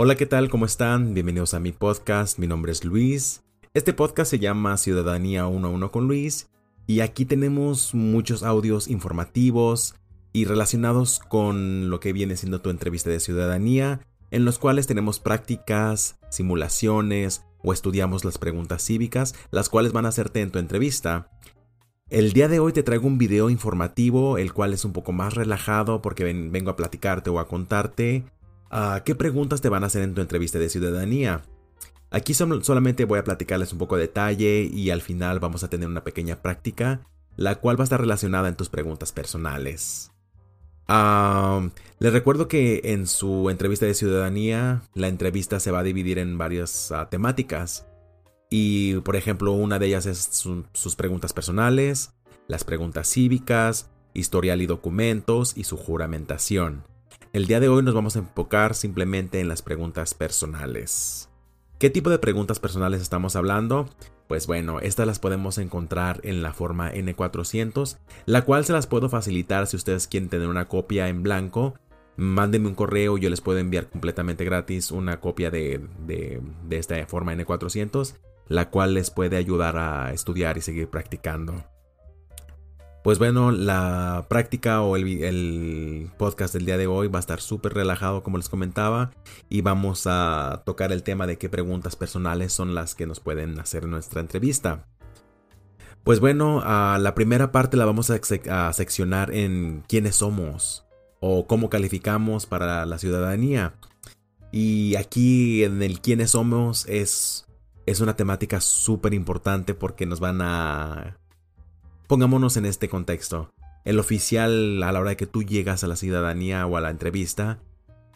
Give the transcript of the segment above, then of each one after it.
Hola, ¿qué tal? ¿Cómo están? Bienvenidos a mi podcast. Mi nombre es Luis. Este podcast se llama Ciudadanía 1 a 1 con Luis y aquí tenemos muchos audios informativos y relacionados con lo que viene siendo tu entrevista de ciudadanía, en los cuales tenemos prácticas, simulaciones o estudiamos las preguntas cívicas, las cuales van a hacerte en tu entrevista. El día de hoy te traigo un video informativo, el cual es un poco más relajado porque vengo a platicarte o a contarte qué preguntas te van a hacer en tu entrevista de ciudadanía. Aquí solamente voy a platicarles un poco de detalle y al final vamos a tener una pequeña práctica, la cual va a estar relacionada en tus preguntas personales. les recuerdo que en su entrevista de ciudadanía, la entrevista se va a dividir en varias ah, temáticas. Y por ejemplo, una de ellas es sus preguntas personales, las preguntas cívicas, historial y documentos y su juramentación. El día de hoy nos vamos a enfocar simplemente en las preguntas personales. ¿Qué tipo de preguntas personales estamos hablando? Pues bueno, estas las podemos encontrar en la forma N400, la cual se las puedo facilitar si ustedes quieren tener una copia en blanco. Mándenme un correo, yo les puedo enviar completamente gratis una copia de, de, de esta forma N400 la cual les puede ayudar a estudiar y seguir practicando. Pues bueno, la práctica o el, podcast del día de hoy va a estar súper relajado como les comentaba y vamos a tocar el tema de qué preguntas personales son las que nos pueden hacer en nuestra entrevista. Pues bueno, la primera parte la vamos a, a seccionar en quiénes somos o cómo calificamos para la ciudadanía. Y aquí en el quiénes somos es es una temática súper importante porque nos van a... Pongámonos en este contexto. El oficial, a la hora de que tú llegas a la ciudadanía o a la entrevista,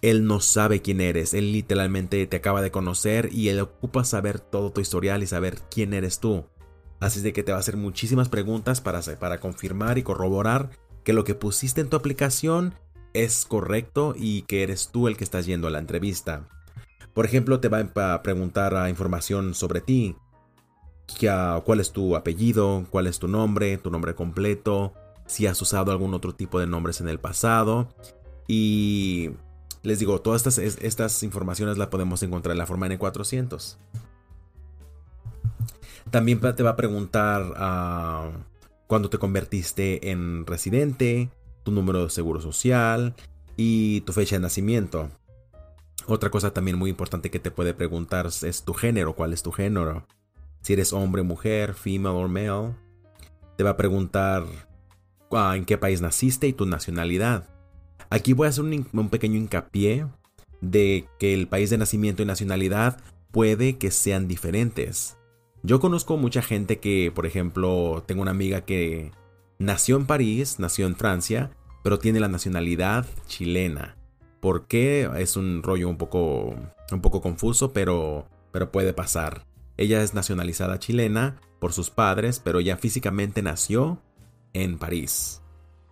él no sabe quién eres. Él literalmente te acaba de conocer y él ocupa saber todo tu historial y saber quién eres tú. Así de que te va a hacer muchísimas preguntas para, para confirmar y corroborar que lo que pusiste en tu aplicación es correcto y que eres tú el que estás yendo a la entrevista. Por ejemplo, te va a preguntar información sobre ti. ¿Cuál es tu apellido? ¿Cuál es tu nombre? ¿Tu nombre completo? Si has usado algún otro tipo de nombres en el pasado. Y les digo, todas estas, estas informaciones las podemos encontrar en la forma N400. También te va a preguntar ah, cuándo te convertiste en residente, tu número de seguro social y tu fecha de nacimiento. Otra cosa también muy importante que te puede preguntar es tu género, cuál es tu género. Si eres hombre, mujer, female o male. Te va a preguntar ah, en qué país naciste y tu nacionalidad. Aquí voy a hacer un, un pequeño hincapié de que el país de nacimiento y nacionalidad puede que sean diferentes. Yo conozco mucha gente que, por ejemplo, tengo una amiga que nació en París, nació en Francia, pero tiene la nacionalidad chilena. ¿Por qué? Es un rollo un poco, un poco confuso, pero, pero puede pasar. Ella es nacionalizada chilena por sus padres, pero ya físicamente nació en París.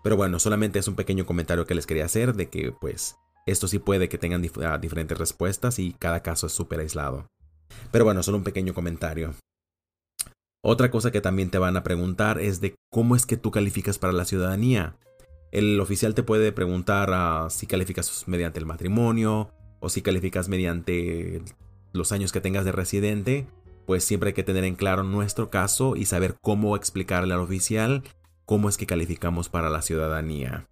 Pero bueno, solamente es un pequeño comentario que les quería hacer de que pues esto sí puede que tengan ah, diferentes respuestas y cada caso es súper aislado. Pero bueno, solo un pequeño comentario. Otra cosa que también te van a preguntar es de cómo es que tú calificas para la ciudadanía. El oficial te puede preguntar ah, si calificas mediante el matrimonio o si calificas mediante los años que tengas de residente. Pues siempre hay que tener en claro nuestro caso y saber cómo explicarle al oficial cómo es que calificamos para la ciudadanía.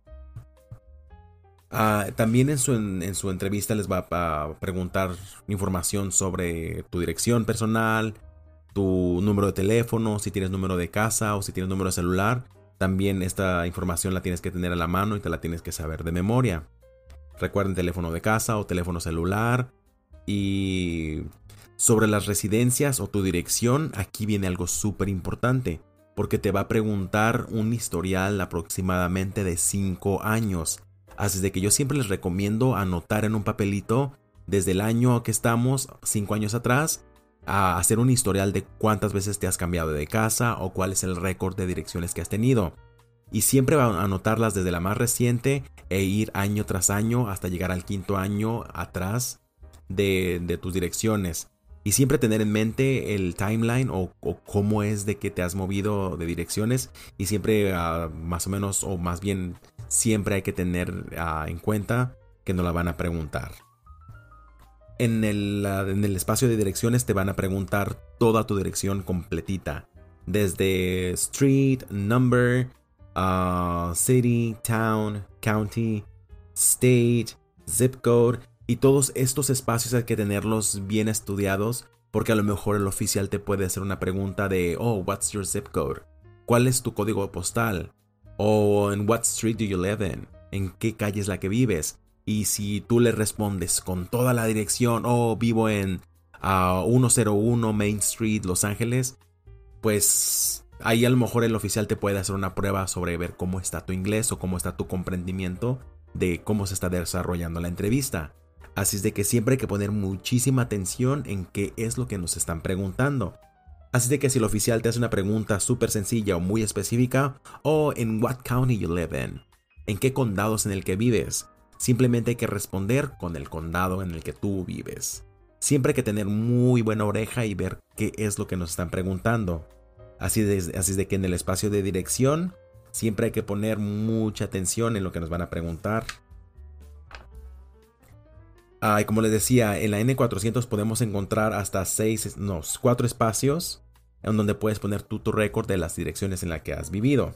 Ah, también en su, en su, entrevista les va a preguntar información sobre tu dirección personal, tu número de teléfono, si tienes número de casa o si tienes número de celular también esta información la tienes que tener a la mano y te la tienes que saber de memoria. Recuerden teléfono de casa o teléfono celular. Y sobre las residencias o tu dirección, aquí viene algo súper importante. Porque te va a preguntar un historial aproximadamente de 5 años. Así de que yo siempre les recomiendo anotar en un papelito desde el año que estamos, 5 años atrás, a hacer un historial de cuántas veces te has cambiado de casa o cuál es el récord de direcciones que has tenido. Y siempre va a anotarlas desde la más reciente e ir año tras año hasta llegar al quinto año atrás de, tus direcciones. Y siempre tener en mente el timeline o, cómo es de que te has movido de direcciones. Y siempre ah, más o menos, o más bien siempre hay que tener ah, en cuenta que nos la van a preguntar. En el, en el espacio de direcciones te van a preguntar toda tu dirección completita. Desde street, number, city, town, county, state, zip code. Y todos estos espacios hay que tenerlos bien estudiados porque a lo mejor el oficial te puede hacer una pregunta de, oh, what's your zip code? ¿Cuál es tu código postal? O en what street do you live in? ¿En qué calle es la que vives? Y si tú le respondes con toda la dirección, oh, vivo en 101 Main Street, Los Ángeles, pues ahí a lo mejor el oficial te puede hacer una prueba sobre ver cómo está tu inglés o cómo está tu comprendimiento de cómo se está desarrollando la entrevista. Así es de que siempre hay que poner muchísima atención en qué es lo que nos están preguntando. Así de que si el oficial te hace una pregunta súper sencilla o muy específica, o en what county you live in, en qué condados en el que vives, Simplemente hay que responder con el condado en el que tú vives. Siempre hay que tener muy buena oreja y ver qué es lo que nos están preguntando. Así, así es de que en el espacio de dirección siempre hay que poner mucha atención en lo que nos van a preguntar. Como les decía, en la N400 podemos encontrar hasta 6, no, 4 espacios en donde puedes poner tu récord de las direcciones en las que has vivido.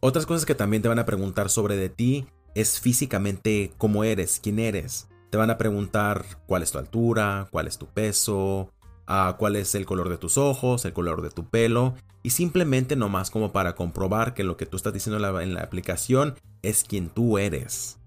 Otras cosas que también te van a preguntar sobre de ti es físicamente cómo eres, quién eres. Te van a preguntar cuál es tu altura, cuál es tu peso, ah, cuál es el color de tus ojos, el color de tu pelo, y simplemente nomás como para comprobar que lo que tú estás diciendo en la, aplicación es quien tú eres.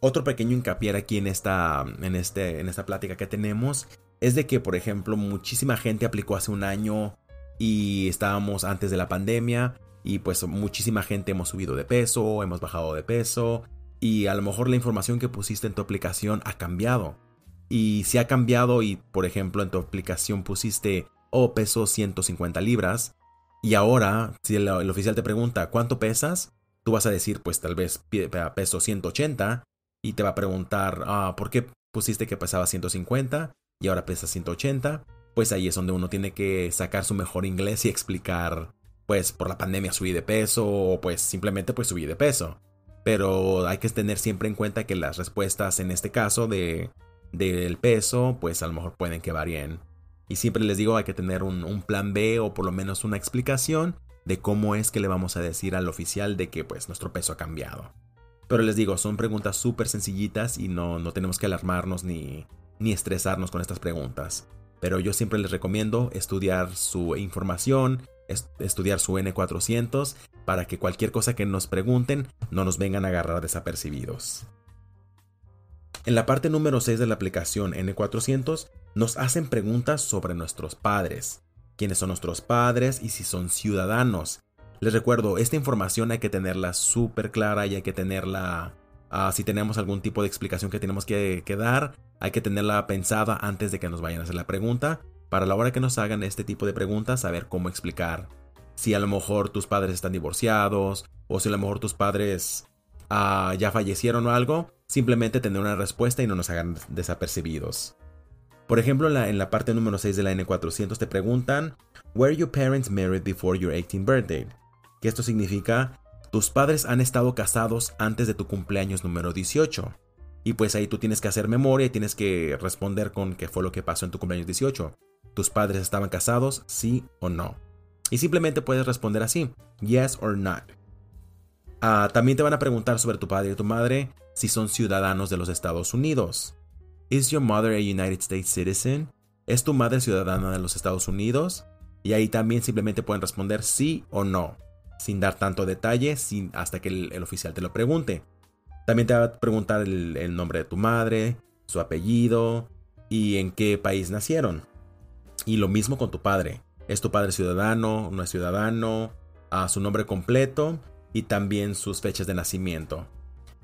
Otro pequeño hincapié aquí en esta, en, este, en esta plática que tenemos es de que, por ejemplo, muchísima gente aplicó hace un año y estábamos antes de la pandemia y pues muchísima gente hemos subido de peso, hemos bajado de peso, y a lo mejor la información que pusiste en tu aplicación ha cambiado. Y si ha cambiado y, por ejemplo, en tu aplicación pusiste, oh, peso 150 libras, y ahora, si el, oficial te pregunta, ¿cuánto pesas? Tú vas a decir, pues tal vez peso 180, y te va a preguntar, ah, ¿por qué pusiste que pesaba 150 y ahora pesa 180? Pues ahí es donde uno tiene que sacar su mejor inglés y explicar, pues por la pandemia subí de peso, o pues simplemente pues subí de peso pero hay que tener siempre en cuenta que las respuestas en este caso de del peso, pues a lo mejor pueden que varíen. Y siempre les digo, hay que tener un, plan B o por lo menos una explicación de cómo es que le vamos a decir al oficial de que pues nuestro peso ha cambiado. Pero les digo, son preguntas súper sencillitas y no, no tenemos que alarmarnos ni, ni estresarnos con estas preguntas. Pero yo siempre les recomiendo estudiar su información, estudiar su N400 para que cualquier cosa que nos pregunten no nos vengan a agarrar desapercibidos. En la parte número 6 de la aplicación N400 nos hacen preguntas sobre nuestros padres, quiénes son nuestros padres y si son ciudadanos. Les recuerdo, esta información hay que tenerla súper clara y hay que tenerla, ah, si tenemos algún tipo de explicación que tenemos que, dar, hay que tenerla pensada antes de que nos vayan a hacer la pregunta para la hora que nos hagan este tipo de preguntas, saber cómo explicar. Si a lo mejor tus padres están divorciados, o si a lo mejor tus padres ah, ya fallecieron o algo, simplemente tener una respuesta y no nos hagan desapercibidos. Por ejemplo, en la, en la parte número 6 de la N400 te preguntan, ¿Were your parents married before your 18th birthday? Que esto significa, tus padres han estado casados antes de tu cumpleaños número 18. Y pues ahí tú tienes que hacer memoria y tienes que responder con qué fue lo que pasó en tu cumpleaños 18. ¿Tus padres estaban casados? Sí o no. Y simplemente puedes responder así, yes or not. Ah, también te van a preguntar sobre tu padre y tu madre si son ciudadanos de los Estados Unidos. ¿Is your mother a United States citizen? ¿Es tu madre ciudadana de los Estados Unidos? Y ahí también simplemente pueden responder sí o no, sin dar tanto detalle sin, hasta que el, oficial te lo pregunte. También te va a preguntar el nombre de tu madre, su apellido y en qué país nacieron. Y lo mismo con tu padre. ¿Es tu padre ciudadano? ¿No es ciudadano? A su nombre completo y también sus fechas de nacimiento.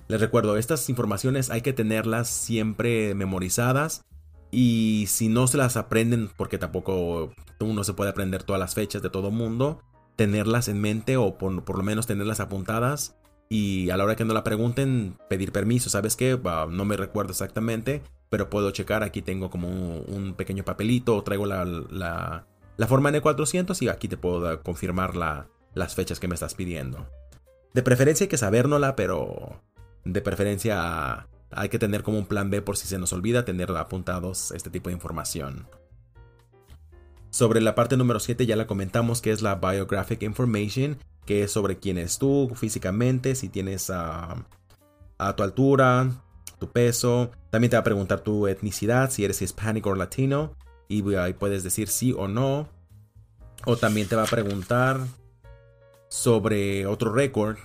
Les recuerdo, estas informaciones hay que tenerlas siempre memorizadas y si no se las aprenden, porque tampoco uno se puede aprender todas las fechas de todo mundo, tenerlas en mente o por, por, lo menos tenerlas apuntadas y a la hora que no la pregunten pedir permiso. ¿Sabes qué? no me recuerdo exactamente, pero puedo checar, aquí tengo como un, pequeño papelito, traigo la, la, forma N400 y aquí te puedo confirmar las fechas que me estás pidiendo. De preferencia hay que sabérnosla, pero de preferencia hay que tener como un plan B por si se nos olvida tener apuntados este tipo de información. Sobre la parte número 7 ya la comentamos que es la Biographic Information, que es sobre quién es tú físicamente, si tienes a, tu altura, tu peso. También te va a preguntar tu etnicidad, si eres hispánico o latino, y ahí puedes decir sí o no. O también te va a preguntar sobre otro récord,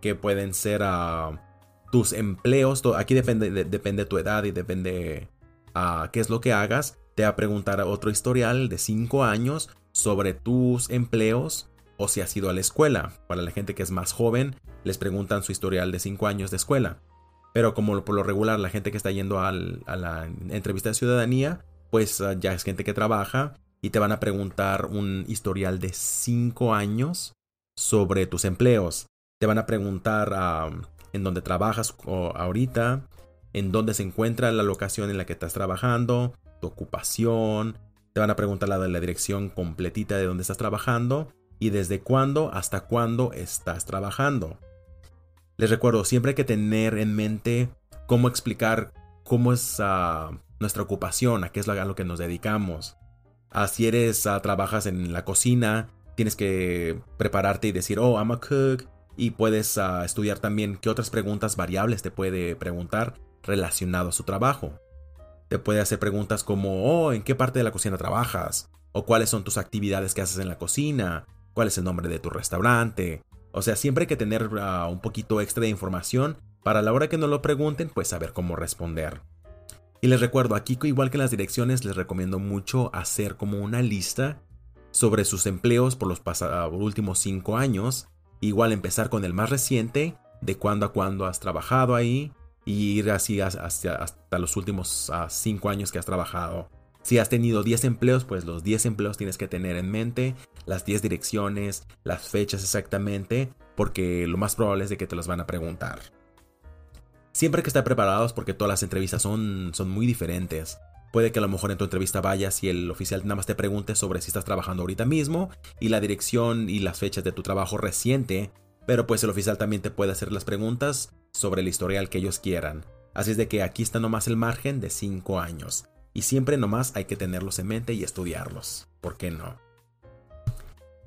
que pueden ser a tus empleos. Aquí depende, de, depende tu edad y depende a qué es lo que hagas te va a preguntar otro historial de 5 años sobre tus empleos o si has ido a la escuela. Para la gente que es más joven, les preguntan su historial de 5 años de escuela. Pero como por lo regular la gente que está yendo a la entrevista de ciudadanía, pues ah, ya es gente que trabaja y te van a preguntar un historial de 5 años sobre tus empleos. Te van a preguntar ah, en dónde trabajas ahorita, en dónde se encuentra la locación en la que estás trabajando, ocupación, te van a preguntar la la dirección completita de dónde estás trabajando y desde cuándo hasta cuándo estás trabajando. Les recuerdo, siempre hay que tener en mente cómo explicar cómo es ah, nuestra ocupación, a qué es lo, a lo que nos dedicamos. Ah, si eres, uh, trabajas en la cocina, tienes que prepararte y decir, oh, I'm a cook. Y puedes estudiar también qué otras preguntas variables te puede preguntar relacionado a su trabajo. Te puede hacer preguntas como, oh, ¿en qué parte de la cocina trabajas? O cuáles son tus actividades que haces en la cocina? ¿Cuál es el nombre de tu restaurante? O sea, siempre hay que tener ah, un poquito extra de información para la hora que nos lo pregunten, pues saber cómo responder. Y les recuerdo, aquí igual que en las direcciones, les recomiendo mucho hacer como una lista sobre sus empleos por los ah, últimos 5 años. Igual empezar con el más reciente, de cuándo a cuándo has trabajado ahí, y ir así hasta, los últimos 5 ah, años que has trabajado. Si has tenido 10 empleos, pues los 10 empleos tienes que tener en mente, las 10 direcciones, las fechas exactamente, porque lo más probable es de que te las van a preguntar. Siempre que estar preparados porque todas las entrevistas son, son muy diferentes. Puede que a lo mejor en tu entrevista vayas y el oficial nada más te pregunte sobre si estás trabajando ahorita mismo y la dirección y las fechas de tu trabajo reciente, pero pues el oficial también te puede hacer las preguntas sobre el historial que ellos quieran. Así es de que aquí está nomás el margen de 5 años. Y siempre nomás hay que tenerlos en mente y estudiarlos. ¿Por qué no?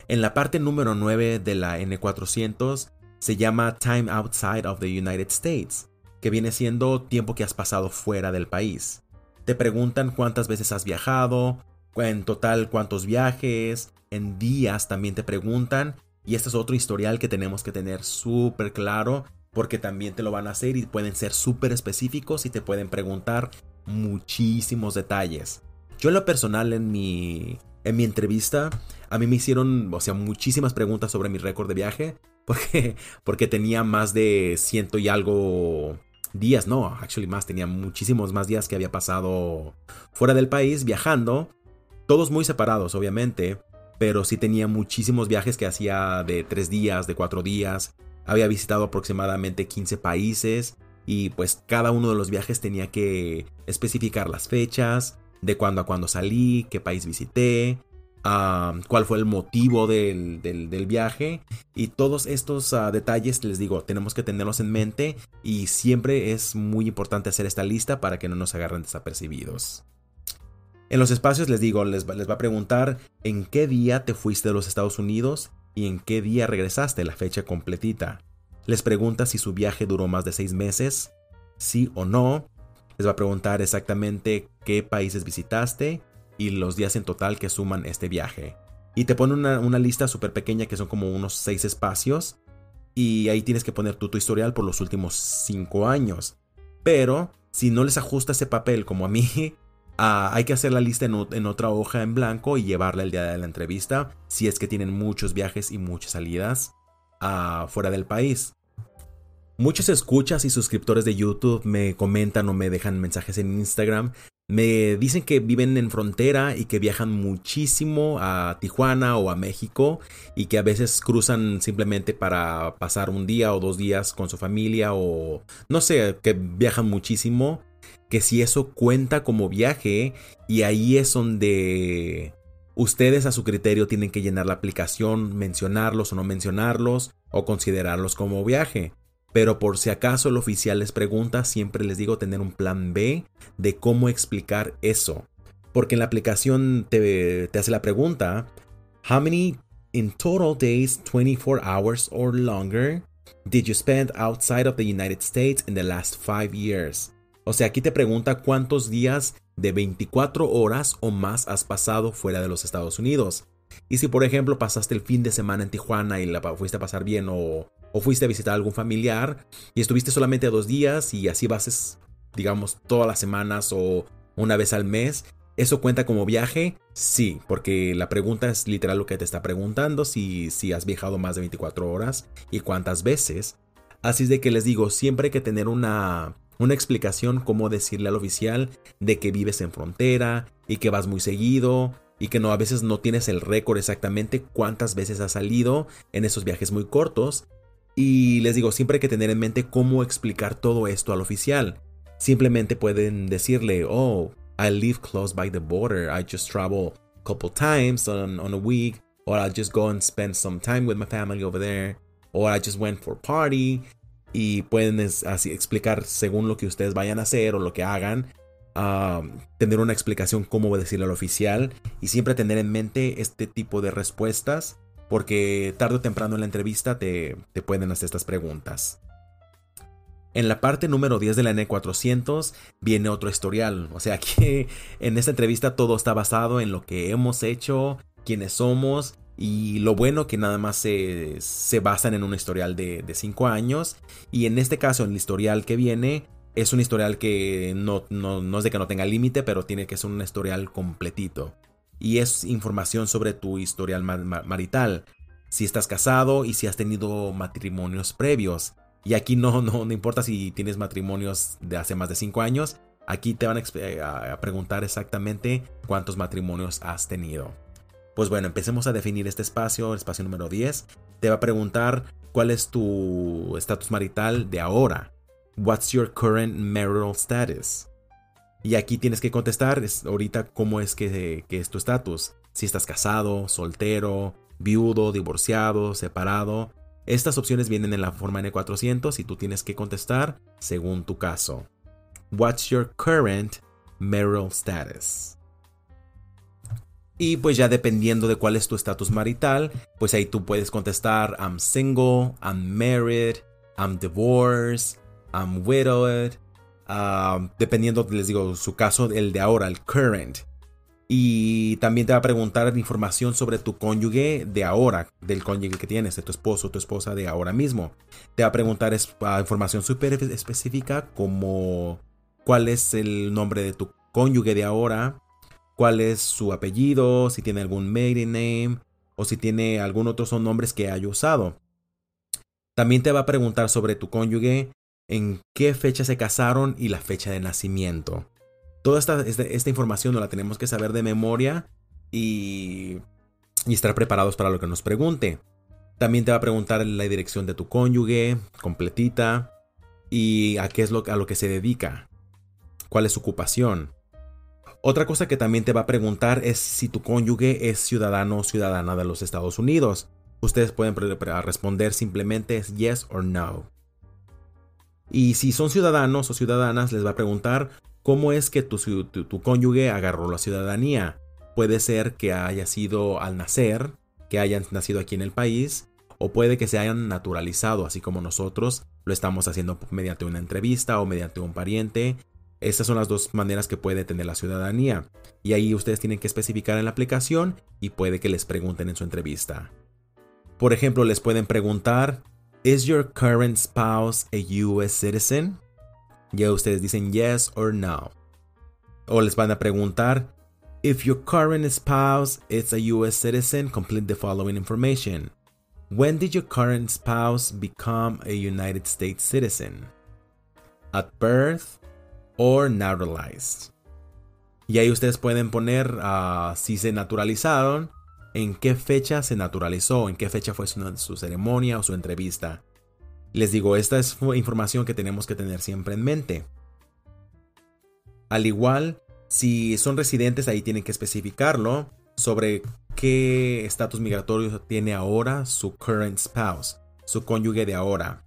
En la parte número 9 de la N400 se llama Time Outside of the United States, que viene siendo tiempo que has pasado fuera del país. Te preguntan cuántas veces has viajado, en total cuántos viajes, en días también te preguntan, y este es otro historial que tenemos que tener súper claro porque también te lo van a hacer y pueden ser súper específicos y te pueden preguntar muchísimos detalles. Yo en lo personal en mi, en mi entrevista, a mí me hicieron, o sea, muchísimas preguntas sobre mi récord de viaje, porque, porque tenía más de ciento y algo días, no, actually más, tenía muchísimos más días que había pasado fuera del país viajando, todos muy separados, obviamente, pero sí tenía muchísimos viajes que hacía de tres días, de cuatro días, había visitado aproximadamente 15 países y pues cada uno de los viajes tenía que especificar las fechas, de cuándo a cuándo salí, qué país visité, cuál fue el motivo del, viaje y todos estos ah, detalles, les digo, tenemos que tenerlos en mente y siempre es muy importante hacer esta lista para que no nos agarren desapercibidos. En los espacios les digo, les les va a preguntar en qué día te fuiste de los Estados Unidos y en qué día regresaste, la fecha completita. Les pregunta si su viaje duró más de seis meses, sí o no. Les va a preguntar exactamente qué países visitaste y los días en total que suman este viaje. Y te pone una, lista súper pequeña que son como unos seis espacios. Y ahí tienes que poner tu historial por los últimos cinco años. Pero si no les ajusta ese papel como a mí, Ah, hay que hacer la lista en, otra hoja en blanco y llevarla el día de la entrevista si es que tienen muchos viajes y muchas salidas uh, fuera del país. Muchos escuchas y suscriptores de YouTube me comentan o me dejan mensajes en Instagram. Me dicen que viven en frontera y que viajan muchísimo a Tijuana o a México y que a veces cruzan simplemente para pasar un día o dos días con su familia o no sé, que viajan muchísimo que si eso cuenta como viaje y ahí es donde ustedes a su criterio tienen que llenar la aplicación, mencionarlos o no mencionarlos o considerarlos como viaje. Pero por si acaso el oficial les pregunta, siempre les digo tener un plan B de cómo explicar eso. Porque en la aplicación te, te hace la pregunta, How many in total days, 24 hours or longer, did you spend outside of the United States in the last five years? O sea, aquí te pregunta cuántos días de 24 horas o más has pasado fuera de los Estados Unidos. Y si por ejemplo pasaste el fin de semana en Tijuana y la fuiste a pasar bien o, fuiste a visitar a algún familiar y estuviste solamente dos días y así vas, digamos, todas las semanas o una vez al mes, ¿eso cuenta como viaje? Sí, porque la pregunta es literal lo que te está preguntando, si, si has viajado más de 24 horas y cuántas veces. Así es de que les digo, siempre hay que tener una, una explicación cómo decirle al oficial de que vives en frontera y que vas muy seguido y que no a veces no tienes el récord exactamente cuántas veces has salido en esos viajes muy cortos. Y les digo, siempre hay que tener en mente cómo explicar todo esto al oficial. Simplemente pueden decirle, oh, I live close by the border, I just travel a couple times on, on a week, or I'll just go and spend some time with my family over there, or I just went for a party. Y pueden así explicar según lo que ustedes vayan a hacer o lo que hagan, tener una explicación cómo decirle al oficial y siempre tener en mente este tipo de respuestas porque tarde o temprano en la entrevista te, te pueden hacer estas preguntas. En la parte número 10 de la N400 viene otro historial, o sea que en esta entrevista todo está basado en lo que hemos hecho, quiénes somos y lo bueno que nada más se, se basan en un historial de 5 años y en este caso en el historial que viene es un historial que no, no, es de que no tenga límite, pero tiene que ser un historial completito. Y es información sobre tu historial marital. Si estás casado y si has tenido matrimonios previos. Y aquí no, no, no importa si tienes matrimonios de hace más de 5 años. Aquí te van a, a preguntar exactamente cuántos matrimonios has tenido. Pues bueno, empecemos a definir este espacio, el espacio número 10. Te va a preguntar cuál es tu estatus marital de ahora. What's your current marital status? Y aquí tienes que contestar ahorita cómo es que, es tu estatus. Si estás casado, soltero, viudo, divorciado, separado. Estas opciones vienen en la forma N400 y tú tienes que contestar según tu caso. What's your current marital status? Y pues ya dependiendo de cuál es tu estatus marital, pues ahí tú puedes contestar I'm single, I'm married, I'm divorced, I'm widowed, dependiendo, les digo, su caso, el de ahora, el current. Y también te va a preguntar información sobre tu cónyuge de ahora, del cónyuge que tienes, de tu esposo tu esposa de ahora mismo. Te va a preguntar ah, información súper específica como cuál es el nombre de tu cónyuge de ahora, cuál es su apellido, si tiene algún maiden name o si tiene algún otro son nombres que haya usado. También te va a preguntar sobre tu cónyuge en qué fecha se casaron y la fecha de nacimiento. Toda esta, esta, información no la tenemos que saber de memoria y, y estar preparados para lo que nos pregunte. También te va a preguntar la dirección de tu cónyuge, completita, y a qué es lo, a lo que se dedica, cuál es su ocupación. Otra cosa que también te va a preguntar es si tu cónyuge es ciudadano o ciudadana de los Estados Unidos. Ustedes pueden responder simplemente es yes or no. Y si son ciudadanos o ciudadanas, les va a preguntar cómo es que tu, cónyuge agarró la ciudadanía. Puede ser que haya sido al nacer, que hayan nacido aquí en el país, o puede que se hayan naturalizado, así como nosotros lo estamos haciendo mediante una entrevista o mediante un pariente. Estas son las dos maneras que puede tener la ciudadanía. Y ahí ustedes tienen que especificar en la aplicación y puede que les pregunten en su entrevista. Por ejemplo, les pueden preguntar Is your current spouse a US citizen? Ya ustedes dicen yes or no. O les van a preguntar, if your current spouse is a US citizen, complete the following information. When did your current spouse become a United States citizen? At birth or naturalized? Y ahí ustedes pueden poner uh, si se naturalizaron en qué fecha se naturalizó, en qué fecha fue su, ceremonia o su entrevista. Les digo, esta es información que tenemos que tener siempre en mente. Al igual, si son residentes, ahí tienen que especificarlo sobre qué estatus migratorio tiene ahora su current spouse, su cónyuge de ahora.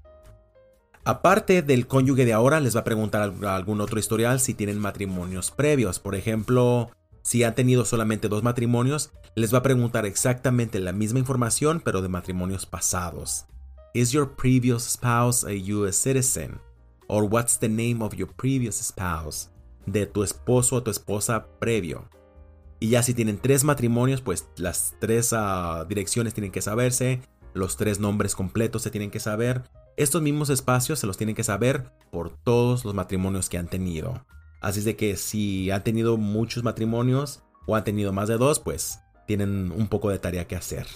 Aparte del cónyuge de ahora, les va a preguntar algún otro historial si tienen matrimonios previos. Por ejemplo, si han tenido solamente dos matrimonios, les va a preguntar exactamente la misma información, pero de matrimonios pasados. Is your previous spouse a US citizen? Or what's the name of your previous spouse? De tu esposo o tu esposa previo. Y ya si tienen tres matrimonios, pues las tres ah, direcciones tienen que saberse, los tres nombres completos se tienen que saber. Estos mismos espacios se los tienen que saber por todos los matrimonios que han tenido. Así es de que si han tenido muchos matrimonios o han tenido más de dos, pues tienen un poco de tarea que hacer.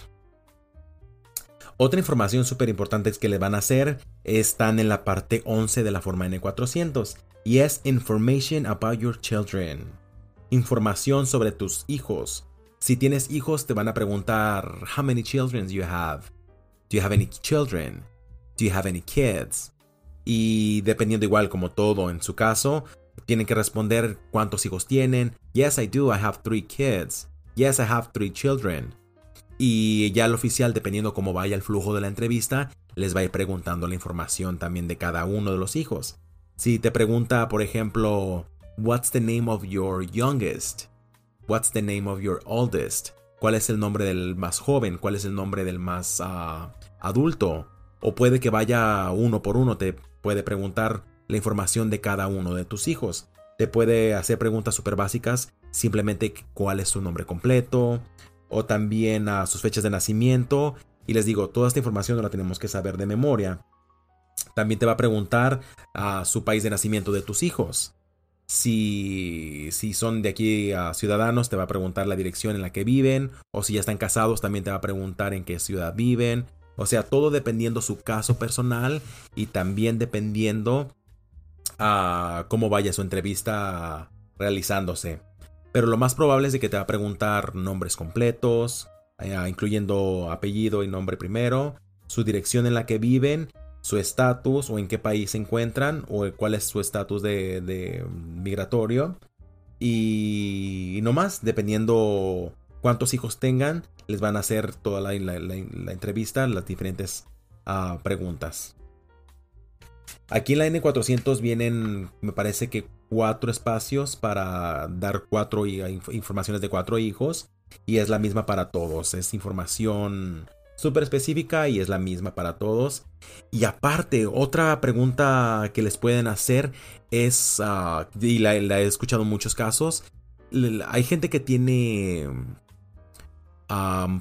Otra información súper importante que le van a hacer están en la parte 11 de la forma N400 y es Information about your children. Información sobre tus hijos. Si tienes hijos te van a preguntar How many children do you have? Do you have any children? Do you have any kids? Y dependiendo igual como todo en su caso, tienen que responder cuántos hijos tienen. Yes, I do. I have three kids. Yes, I have three children. Y ya el oficial, dependiendo cómo vaya el flujo de la entrevista, les va a ir preguntando la información también de cada uno de los hijos. Si te pregunta, por ejemplo, What's the name of your youngest? What's the name of your oldest? ¿Cuál es el nombre del más joven? ¿Cuál es el nombre del más ah, adulto? O puede que vaya uno por uno, te puede preguntar la información de cada uno de tus hijos. Te puede hacer preguntas súper básicas, simplemente cuál es su nombre completo, o también a sus fechas de nacimiento. Y les digo, toda esta información no la tenemos que saber de memoria. También te va a preguntar a su país de nacimiento de tus hijos. Si, si son de aquí a ciudadanos, te va a preguntar la dirección en la que viven. O si ya están casados, también te va a preguntar en qué ciudad viven. O sea, todo dependiendo su caso personal y también dependiendo a cómo vaya su entrevista realizándose pero lo más probable es de que te va a preguntar nombres completos, eh, incluyendo apellido y nombre primero, su dirección en la que viven, su estatus o en qué país se encuentran o cuál es su estatus de, migratorio. Y, no más, dependiendo cuántos hijos tengan, les van a hacer toda la, entrevista, las diferentes ah, preguntas. Aquí en la N400 vienen, me parece que cuatro espacios para dar cuatro informaciones de cuatro hijos. Y es la misma para todos. Es información súper específica y es la misma para todos. Y aparte, otra pregunta que les pueden hacer es, ah, y la, he escuchado en muchos casos, hay gente que tiene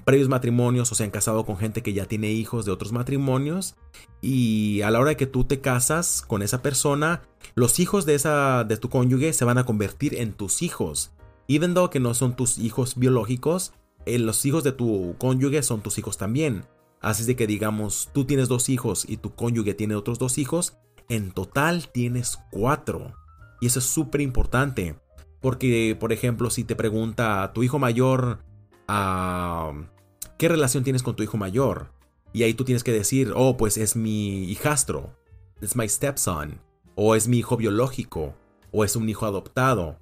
previos matrimonios o se han casado con gente que ya tiene hijos de otros matrimonios y a la hora de que tú te casas con esa persona, los hijos de esa de tu cónyuge se van a convertir en tus hijos. Even though que no son tus hijos biológicos, eh, los hijos de tu cónyuge son tus hijos también. Así de que digamos, tú tienes dos hijos y tu cónyuge tiene otros dos hijos, en total tienes cuatro. Y eso es súper importante. Porque, por ejemplo, si te pregunta tu hijo mayor, ¿qué relación tienes con tu hijo mayor? Y ahí tú tienes que decir, oh, pues es mi hijastro, es my stepson, o es mi hijo biológico, o es un hijo adoptado.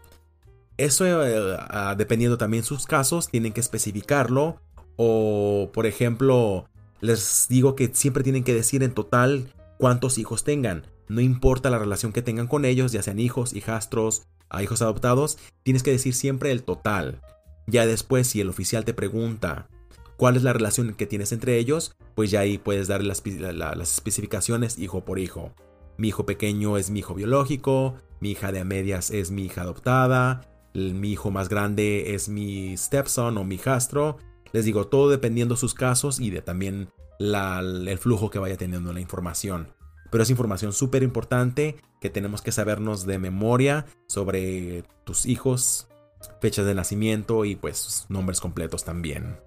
Eso, eh, dependiendo también sus casos, tienen que especificarlo. O, por ejemplo, les digo que siempre tienen que decir en total cuántos hijos tengan. No importa la relación que tengan con ellos, ya sean hijos, hijastros, a hijos adoptados, tienes que decir siempre el total. Ya después, si el oficial te pregunta cuál es la relación que tienes entre ellos, pues ya ahí puedes darle las, especificaciones hijo por hijo. Mi hijo pequeño es mi hijo biológico, mi hija de medias es mi hija adoptada, mi hijo más grande es mi stepson o mi hijastro. Les digo, todo dependiendo sus casos y de también el flujo que vaya teniendo la información. Pero es información súper importante que tenemos que sabernos de memoria sobre tus hijos, fechas de nacimiento y pues nombres completos también.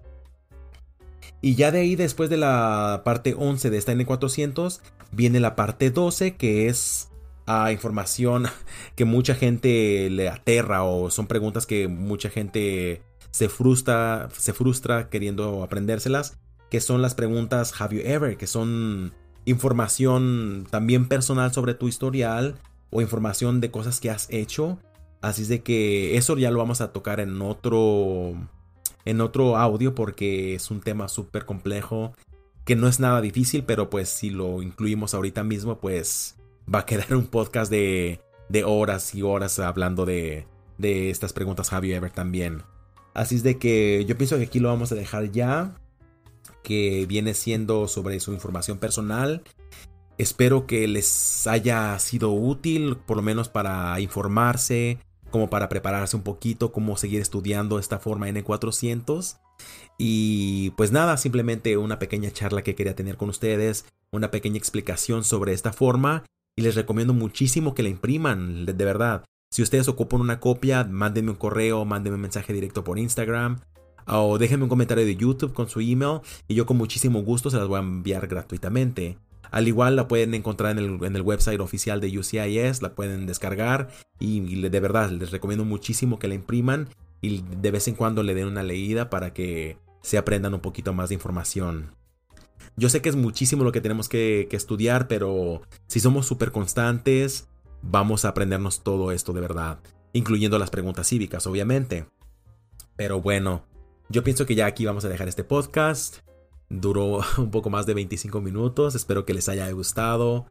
Y ya de ahí, después de la parte 11 de esta N400, viene la parte 12 que es a ah, información que mucha gente le aterra o son preguntas que mucha gente se frustra, se frustra queriendo aprendérselas, que son las preguntas Have you ever, que son información también personal sobre tu historial o información de cosas que has hecho Así es de que eso ya lo vamos a tocar en otro, en otro audio porque es un tema súper complejo que no es nada difícil, pero pues si lo incluimos ahorita mismo, pues va a quedar un podcast de, de horas y horas hablando de, de estas preguntas Javier Ever también. Así es de que yo pienso que aquí lo vamos a dejar ya, que viene siendo sobre su información personal. Espero que les haya sido útil, por lo menos para informarse, como para prepararse un poquito, cómo seguir estudiando esta forma N400. Y pues nada, simplemente una pequeña charla que quería tener con ustedes, una pequeña explicación sobre esta forma y les recomiendo muchísimo que la impriman, de verdad. Si ustedes ocupan una copia, mándenme un correo, mándenme un mensaje directo por Instagram o déjenme un comentario de YouTube con su email y yo con muchísimo gusto se las voy a enviar gratuitamente. Al igual la pueden encontrar en el, website oficial de UCIS, la pueden descargar y, de verdad les recomiendo muchísimo que la impriman y de vez en cuando le den una leída para que se aprendan un poquito más de información. Yo sé que es muchísimo lo que tenemos que, que estudiar, pero si somos súper constantes, vamos a aprendernos todo esto de verdad, incluyendo las preguntas cívicas, obviamente. Pero bueno, yo pienso que ya aquí vamos a dejar este podcast. Duró un poco más de 25 minutos, espero que les haya gustado.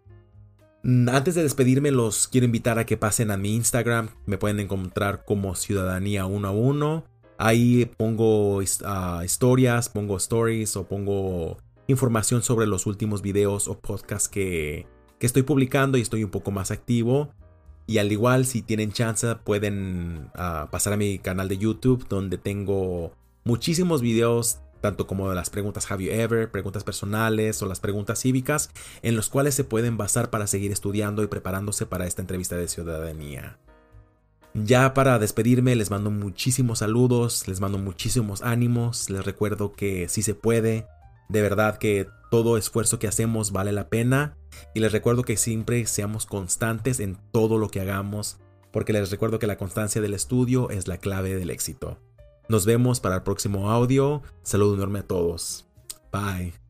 Antes de despedirme, los quiero invitar a que pasen a mi Instagram. Me pueden encontrar como Ciudadanía 1 a 1. Ahí pongo ah, historias, pongo stories o pongo información sobre los últimos videos o podcasts que, que estoy publicando y estoy un poco más activo. Y al igual, si tienen chance, pueden ah, pasar a mi canal de YouTube, donde tengo muchísimos videos, tanto como de las preguntas Have you ever, preguntas personales o las preguntas cívicas, en los cuales se pueden basar para seguir estudiando y preparándose para esta entrevista de ciudadanía. Ya para despedirme, les mando muchísimos saludos, les mando muchísimos ánimos, les recuerdo que si se puede, de verdad que todo esfuerzo que hacemos vale la pena y les recuerdo que siempre seamos constantes en todo lo que hagamos porque les recuerdo que la constancia del estudio es la clave del éxito. Nos vemos para el próximo audio. Saludo enorme a todos. Bye.